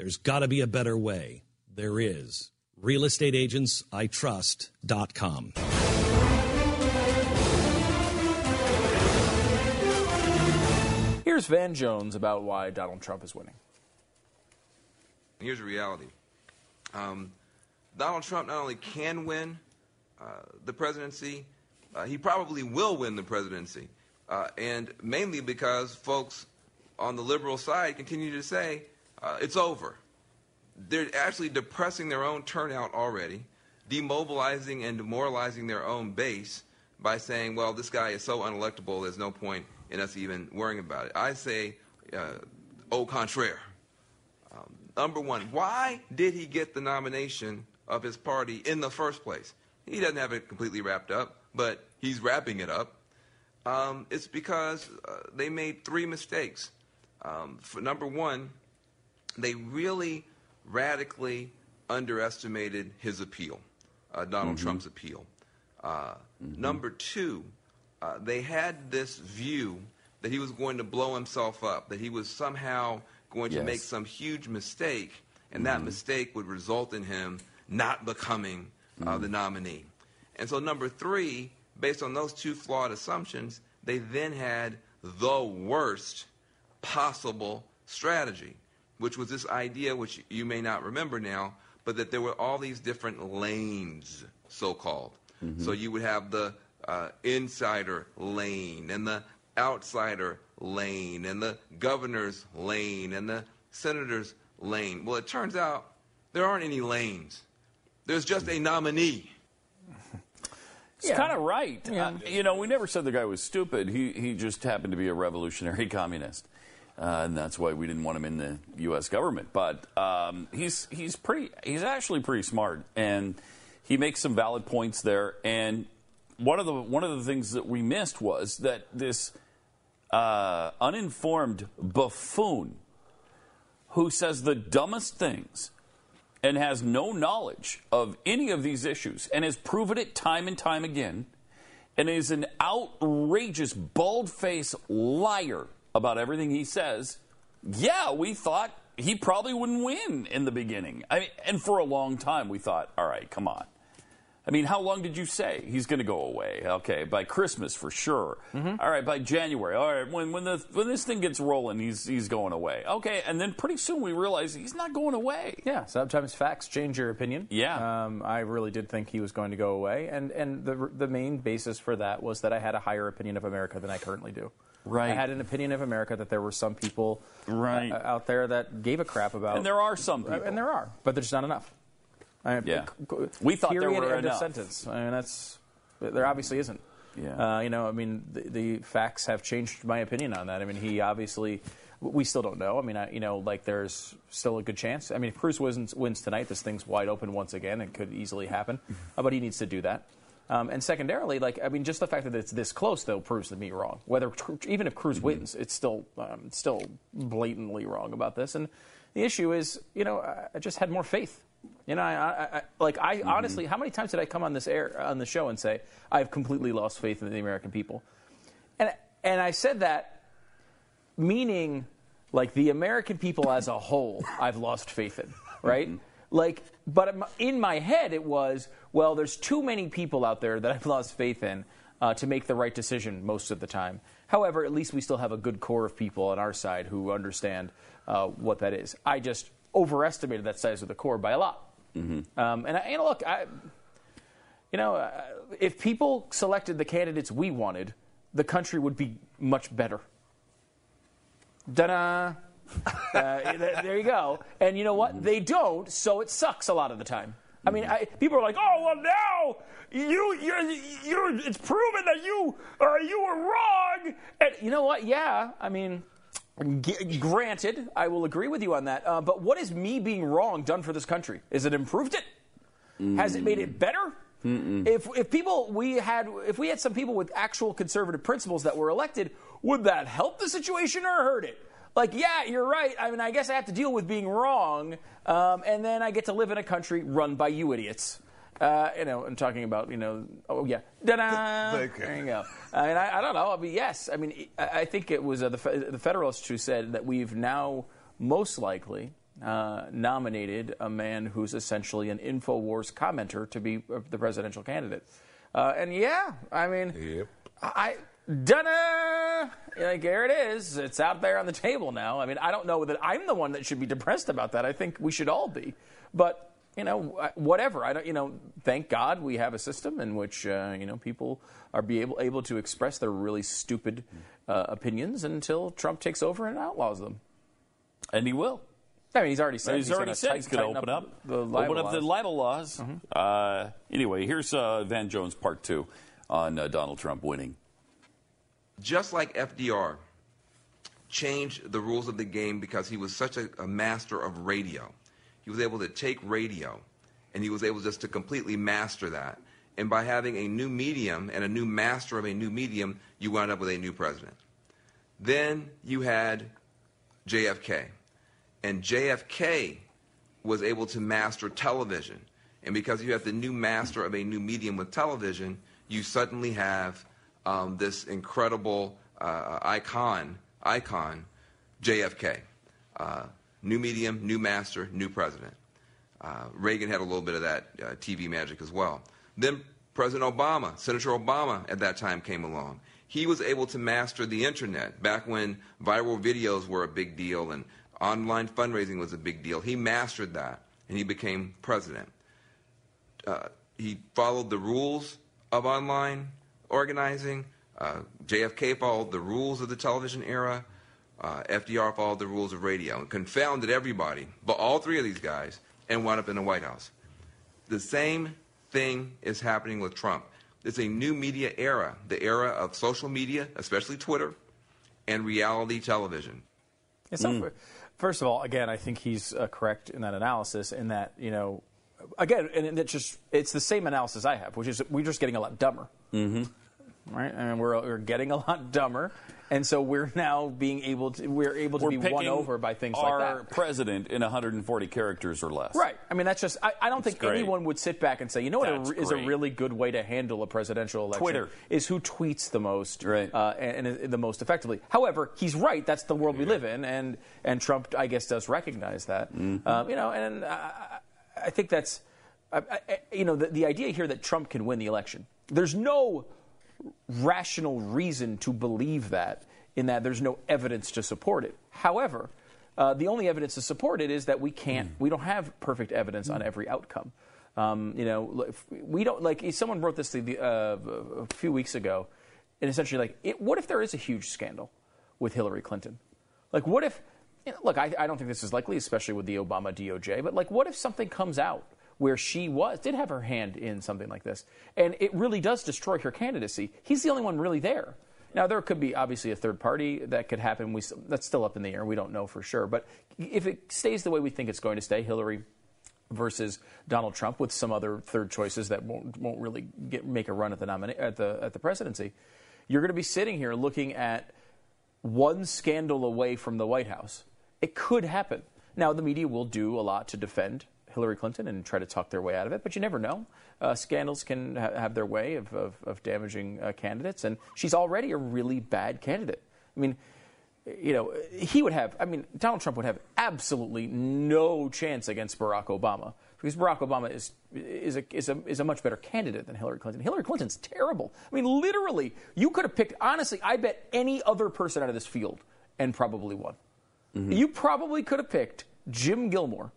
There's got to be a better way. There is. Real Estate Agents I RealestateAgentsITrust.com. Here's Van Jones about why Donald Trump is winning. Here's the reality um, Donald Trump not only can win uh, the presidency, uh, he probably will win the presidency. Uh, and mainly because folks on the liberal side continue to say uh, it's over. They're actually depressing their own turnout already, demobilizing and demoralizing their own base by saying, well, this guy is so unelectable, there's no point in us even worrying about it. I say, uh, au contraire. Um, number one, why did he get the nomination of his party in the first place? He doesn't have it completely wrapped up, but he's wrapping it up. Um, it's because uh, they made three mistakes. Um, for number one, they really radically underestimated his appeal, uh, Donald mm-hmm. Trump's appeal. Uh, mm-hmm. Number two, uh, they had this view that he was going to blow himself up, that he was somehow going to yes. make some huge mistake, and mm-hmm. that mistake would result in him not becoming uh, mm-hmm. the nominee. And so, number three, based on those two flawed assumptions, they then had the worst possible strategy, which was this idea, which you may not remember now, but that there were all these different lanes, so called. Mm-hmm. So you would have the uh, insider lane and the outsider lane and the governor's lane and the senator's lane. Well, it turns out there aren't any lanes. There's just a nominee. It's yeah. kind of right. Yeah. Uh, you know, we never said the guy was stupid. He he just happened to be a revolutionary communist, uh, and that's why we didn't want him in the U.S. government. But um, he's he's pretty. He's actually pretty smart, and he makes some valid points there. And one of the one of the things that we missed was that this uh, uninformed buffoon who says the dumbest things and has no knowledge of any of these issues and has proven it time and time again and is an outrageous bald-faced liar about everything he says yeah we thought he probably wouldn't win in the beginning. I mean, and for a long time we thought all right come on I mean, how long did you say he's going to go away? Okay, by Christmas for sure. Mm-hmm. All right, by January. All right, when when the when this thing gets rolling, he's he's going away. Okay, and then pretty soon we realize he's not going away. Yeah, sometimes facts change your opinion. Yeah, um, I really did think he was going to go away, and and the the main basis for that was that I had a higher opinion of America than I currently do. Right. I had an opinion of America that there were some people right. uh, out there that gave a crap about. And there are some people. And there are, but there's not enough. I, yeah. We thought there were end enough. Of sentence. I mean, that's there obviously isn't. Yeah. Uh, you know, I mean, the, the, facts have changed my opinion on that. I mean, he obviously. We still don't know. I mean, I, you know, like there's still a good chance. I mean, if Cruz wins, wins tonight, this thing's wide open once again. It could easily happen, uh, but he needs to do that. Um, and secondarily, like I mean, just the fact that it's this close though proves to me wrong. Whether even if Cruz mm-hmm. wins, it's still um, still blatantly wrong about this. And the issue is, you know, I just had more faith you know, I, I, I like I mm-hmm. honestly, how many times did I come on this air on the show and say I've completely lost faith in the American people, and and I said that meaning like the American people as a whole, I've lost faith in, right? Mm-hmm. Like, but in my head, it was well, there's too many people out there that I've lost faith in uh, to make the right decision most of the time. However, at least we still have a good core of people on our side who understand uh, what that is. I just overestimated that size of the core by a lot. Mm-hmm. Um, and, I, and look, I, you know, uh, if people selected the candidates we wanted, the country would be much better. Da-da. uh, there you go. And you know what? They don't, so it sucks a lot of the time. I mean, I, people are like, "Oh, well, now you, you're, you're, it's proven that you, uh, you were wrong." And you know what? Yeah, I mean, g- granted, I will agree with you on that. Uh, but what is me being wrong done for this country? Is it improved it? Mm. Has it made it better? Mm-mm. If if people we had if we had some people with actual conservative principles that were elected, would that help the situation or hurt it? Like, yeah, you're right. I mean, I guess I have to deal with being wrong, um, and then I get to live in a country run by you idiots. Uh, you know, I'm talking about, you know, oh yeah, da-da. There you go. I mean, I, I, don't know. I mean, yes. I mean, I, think it was uh, the, the Federalist who said that we've now most likely uh, nominated a man who's essentially an Infowars commenter to be uh, the presidential candidate. Uh, and yeah, I mean, yep. I da Like, there it is. It's out there on the table now. I mean, I don't know that I'm the one that should be depressed about that. I think we should all be. But, you know, whatever. I don't, you know, thank God we have a system in which, uh, you know, people are be able, able to express their really stupid uh, opinions until Trump takes over and outlaws them. And he will. I mean, he's already said he's, he's already said he's going to open up, up the libel open up the libel laws. Mm-hmm. Uh, anyway, here's uh, Van Jones part two on uh, Donald Trump winning just like FDR changed the rules of the game because he was such a, a, master of radio. He was able to take radio and he was able just to completely master that. And by having a new medium and a new master of a new medium, you wound up with a new president. Then you had JFK. And JFK was able to master television. And because you have the new master of a new medium with television, you suddenly have um, this incredible uh, icon, icon, JFK. Uh, new medium, new master, new president. Uh, Reagan had a little bit of that uh, TV magic as well. Then President Obama, Senator Obama at that time came along. He was able to master the internet back when viral videos were a big deal and online fundraising was a big deal. He mastered that and he became president. Uh, he followed the rules of online organizing. Uh, JFK followed the rules of the television era. Uh, FDR followed the rules of radio and confounded everybody, but all three of these guys, and wound up in the White House. The same thing is happening with Trump. It's a new media era, the era of social media, especially Twitter, and reality television. So, mm. First of all, again, I think he's uh, correct in that analysis. In that, you know, again, and it's just it's the same analysis I have, which is we're just getting a lot dumber. Mm-hmm right? And we're, we're getting a lot dumber, and so we're now being able to we're able to we're be won over by things like that. Our president in 140 characters or less. Right. I mean, that's just I, I don't that's think great. anyone would sit back and say, you know what a, is a really good way to handle a presidential election? Twitter is who tweets the most, right. uh, and, and, the most effectively. However, he's right. That's the world we live in, and and Trump, I guess, does recognize that. Mm-hmm. Um, you know, and I, I think that's. I, you know, the, the idea here that Trump can win the election. There's no rational reason to believe that, in that there's no evidence to support it. However, uh, the only evidence to support it is that we can't, mm. we don't have perfect evidence mm. on every outcome. Um, you know, we don't like. Someone wrote this the, uh, a few weeks ago, and essentially, like, it, what if there is a huge scandal with Hillary Clinton? Like, what if? You know, look, I, I don't think this is likely, especially with the Obama DOJ. But like, what if something comes out where she was did have her hand in something like this, and it really does destroy her candidacy. He's the only one really there. Now there could be obviously a third party that could happen. We, that's still up in the air. We don't know for sure. But if it stays the way we think it's going to stay, Hillary versus Donald Trump with some other third choices that won't, won't really get, make a run at the, nomina- at, the, at the presidency, you're going to be sitting here looking at one scandal away from the White House. It could happen. Now, the media will do a lot to defend Hillary Clinton and try to talk their way out of it. But you never know. Uh, scandals can ha- have their way of, of, of damaging uh, candidates, and she's already a really bad candidate. I mean, you know, he would have, I mean, Donald Trump would have absolutely no chance against Barack Obama because Barack Obama is, is, a, is, a, is a much better candidate than Hillary Clinton. Hillary Clinton's terrible. I mean, literally, you could have picked, honestly, I bet any other person out of this field and probably won. Mm-hmm. You probably could have picked Jim Gilmore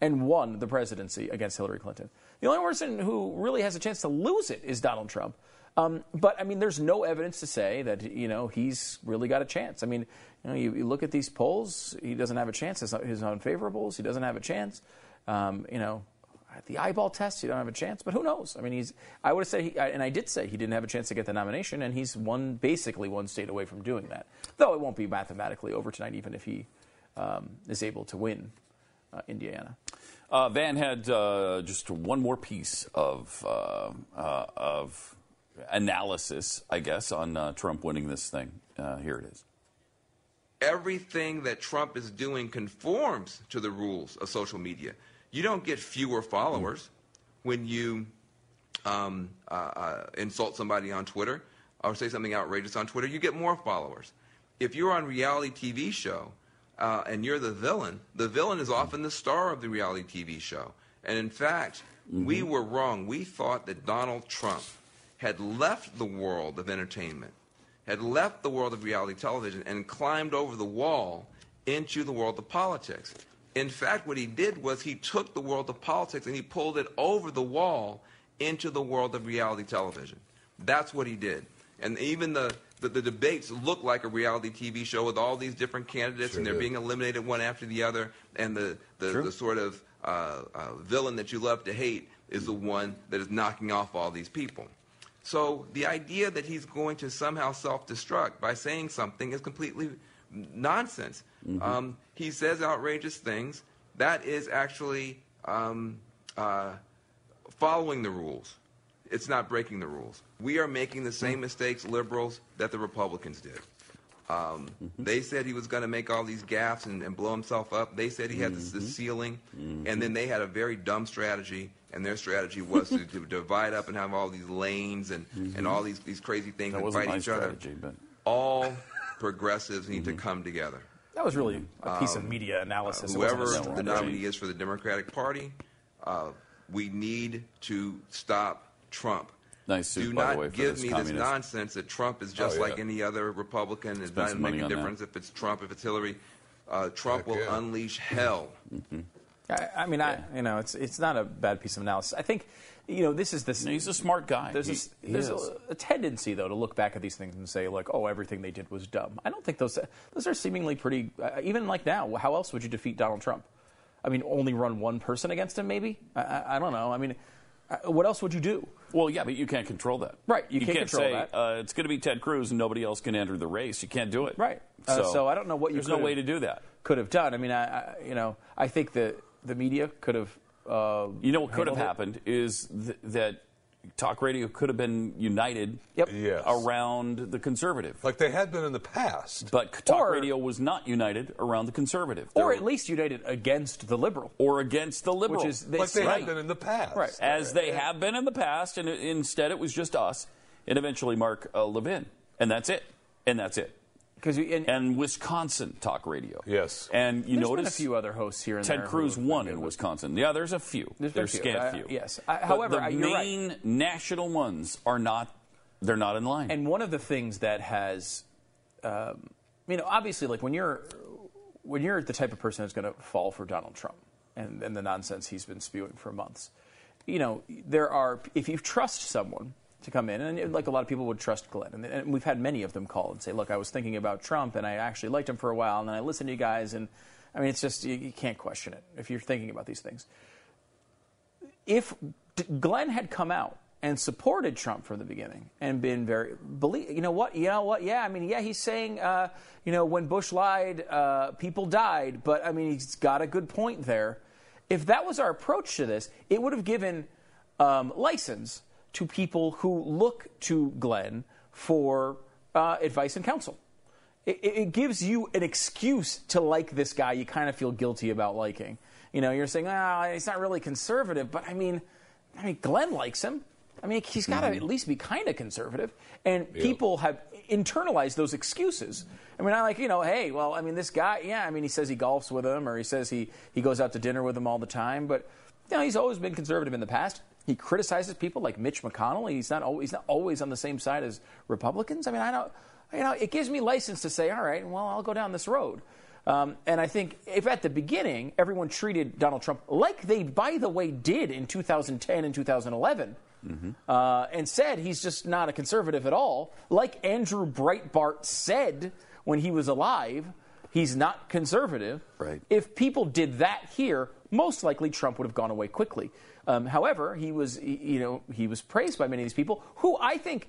and won the presidency against Hillary Clinton. The only person who really has a chance to lose it is Donald Trump. Um, but I mean, there's no evidence to say that you know he's really got a chance. I mean, you know, you, you look at these polls; he doesn't have a chance. His, his unfavorables, he doesn't have a chance. Um, you know, the eyeball test, you don't have a chance. But who knows? I mean, he's. I would have said, he, and I did say he didn't have a chance to get the nomination, and he's one basically one state away from doing that. Though it won't be mathematically over tonight, even if he um, is able to win uh, Indiana. Uh, Van had uh, just one more piece of uh, uh, of analysis, I guess, on uh, Trump winning this thing. here it is. Everything that Trump is doing conforms to the rules of social media. You don't get fewer followers mm-hmm. when you um, insult somebody on Twitter or say something outrageous on Twitter. You get more followers. If you're on reality TV show uh, and you're the villain, the villain is often the star of the reality TV show. And in fact, mm-hmm. we were wrong. We thought that Donald Trump had left the world of entertainment, had left the world of reality television, and climbed over the wall into the world of politics. In fact, what he did was he took the world of politics and he pulled it over the wall into the world of reality television. That's what he did. And even the, the, the, debates look like a reality TV show with all these different candidates, sure and they're being eliminated one after the other. And the, the, the sort of uh, uh, villain that you love to hate is the one that is knocking off all these people. So the idea that he's going to somehow self destruct by saying something is completely nonsense. Mm-hmm. Um, he says outrageous things. That is actually um, uh, following the rules it's not breaking the rules. We are making the same mistakes, liberals, that the Republicans did. Um, mm-hmm. They said he was going to make all these gaffes and, and, blow himself up. They said he had mm-hmm. this, mm-hmm. ceiling, mm-hmm. and then they had a very dumb strategy. And their strategy was to, to, divide up and have all these lanes and, and mm-hmm. all these, these crazy things that and fight each other. But... All progressives need to mm-hmm. come together. That was really a piece um, of media analysis. Uh, whoever the nominee is for the Democratic Party, uh, we need to stop Trump. Nice suit, Do by not the way, give me communist. this nonsense that Trump is just oh, yeah. like any other Republican. It doesn't make a difference that. if it's Trump, if it's Hillary. Uh, Trump Heck will yeah. unleash hell. Mm-hmm. I, I, mean, yeah. I you know, it's it's not a bad piece of analysis. I think, you know, this is this. No, he's a smart guy. There's, he, a, there's a, a, tendency though to look back at these things and say like, oh, everything they did was dumb. I don't think those those are seemingly pretty. Uh, even like now, how else would you defeat Donald Trump? I mean, only run one person against him, maybe. I, I, I don't know. I mean, uh, what else would you do? Well, yeah, but you can't control that. Right. You, you can't, can't say uh, it's going to be Ted Cruz and nobody else can enter the race. You can't do it. Right. Uh, so, so, I don't know what you. There's no way to do that. Could have done. I mean, I, I you know I think that the media could have. Uh, you know what could have happened is th- that talk radio could have been united yep. yes. around the conservative. Like they had been in the past. But talk or, radio was not united around the conservative. Or at least united against the liberal. Or against the liberal. Which is like they right. had been in the past. Right. As they have been in the past, and instead it was just us, and eventually Mark uh, Levin. And that's it. And that's it. Because and, and, Wisconsin talk radio. Yes. And you there's notice a few other hosts here. Ted Cruz won in Wisconsin. Yeah, there's a few. There's, there's few. scant few. Yes. I, however, the main right. national ones are not. They're not in line. And one of the things that has, um, you know, obviously, like when you're when you're the type of person that's going to fall for Donald Trump and, and the nonsense he's been spewing for months, you know, there are if you trust someone to come in. And like a lot of people would trust Glenn. And, and, we've had many of them call and say, look, I was thinking about Trump and I actually liked him for a while and then I listened to you guys. And I mean, it's just, you, you can't question it if you're thinking about these things. If D- Glenn had come out and supported Trump from the beginning and been very believe. You know what? You know what? Yeah, I mean, yeah, he's saying, uh, you know, when Bush lied, uh, people died, but I mean, he's got a good point there. If that was our approach to this, it would have given um, license to people who look to Glenn for uh, advice and counsel. It, it, gives you an excuse to like this guy you kind of feel guilty about liking. You know, you're saying, ah, oh, he's not really conservative, but I mean, I mean, Glenn likes him. I mean, he's got to mm-hmm. at least be kind of conservative. And yeah. people have internalized those excuses. I mean, I like, you know, hey, well, I mean, this guy, yeah, I mean, he says he golfs with him or he says he, he goes out to dinner with him all the time, but, you know, he's always been conservative in the past. He criticizes people like Mitch McConnell. He's not always, he's not always on the same side as Republicans. I mean, I don't, you know, it gives me license to say, all right, well, I'll go down this road. Um, and I think if at the beginning everyone treated Donald Trump like they, by the way, did in 2010 and 2011, mm-hmm. uh, and said he's just not a conservative at all, like Andrew Breitbart said when he was alive, he's not conservative. Right. If people did that here, most likely Trump would have gone away quickly. Um, however, he was, you know, he was praised by many of these people who I think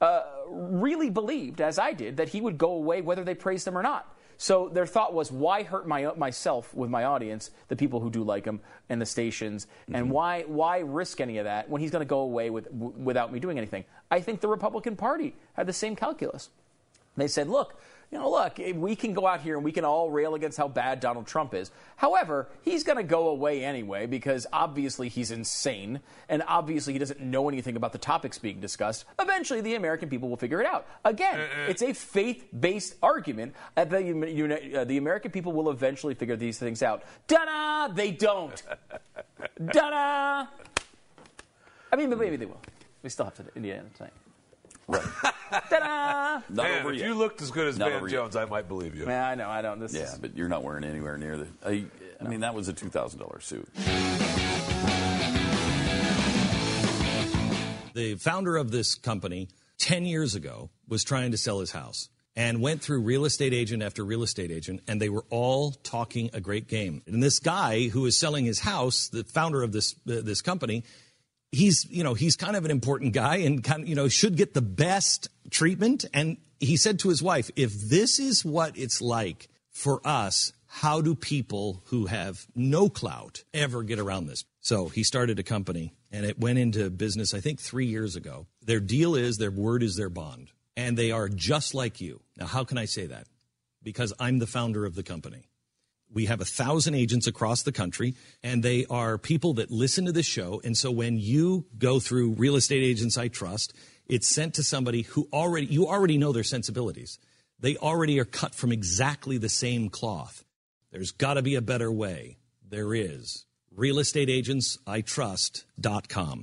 uh, really believed, as I did, that he would go away whether they praised him or not. So their thought was, why hurt my, myself with my audience, the people who do like him, and the stations, mm-hmm. and why why risk any of that when he's going to go away with, w- without me doing anything? I think the Republican Party had the same calculus. They said, look, you know, look, eh, we can go out here and we can all rail against how bad Donald Trump is. However, he's going to go away anyway because obviously he's insane and obviously he doesn't know anything about the topics being discussed. Eventually, the American people will figure it out. Again, uh-uh. it's a faith based argument that the, uh, the American people will eventually figure these things out. Da da! They don't. da da! I mean, maybe they will. We still have to Indiana tonight. Right. Ta-da! Not Man, over if yet. you looked as good as Not Van Jones, yet. I might believe you. Yeah, I know. I don't. This yeah, is... but you're not wearing anywhere near the. I, I no. mean, that was a two thousand dollars suit. The founder of this company ten years ago was trying to sell his house and went through real estate agent after real estate agent, and they were all talking a great game. And this guy who is selling his house, the founder of this uh, this company, he's you know he's kind of an important guy and kind of you know should get the best treatment. And he said to his wife if this is what it's like for us how do people who have no clout ever get around this? So he started a company and it went into business i think 3 years ago. Their deal is their word is their bond. And they are just like you. Now how can i say that? Because i'm the founder of the company we have a thousand agents across the country, and they are people that listen to this show. And so when you go through Real Estate Agents I Trust, it's sent to somebody who already, you already know their sensibilities. They already are cut from exactly the same cloth. There's got to be a better way. There is. RealestateAgentsITrust.com.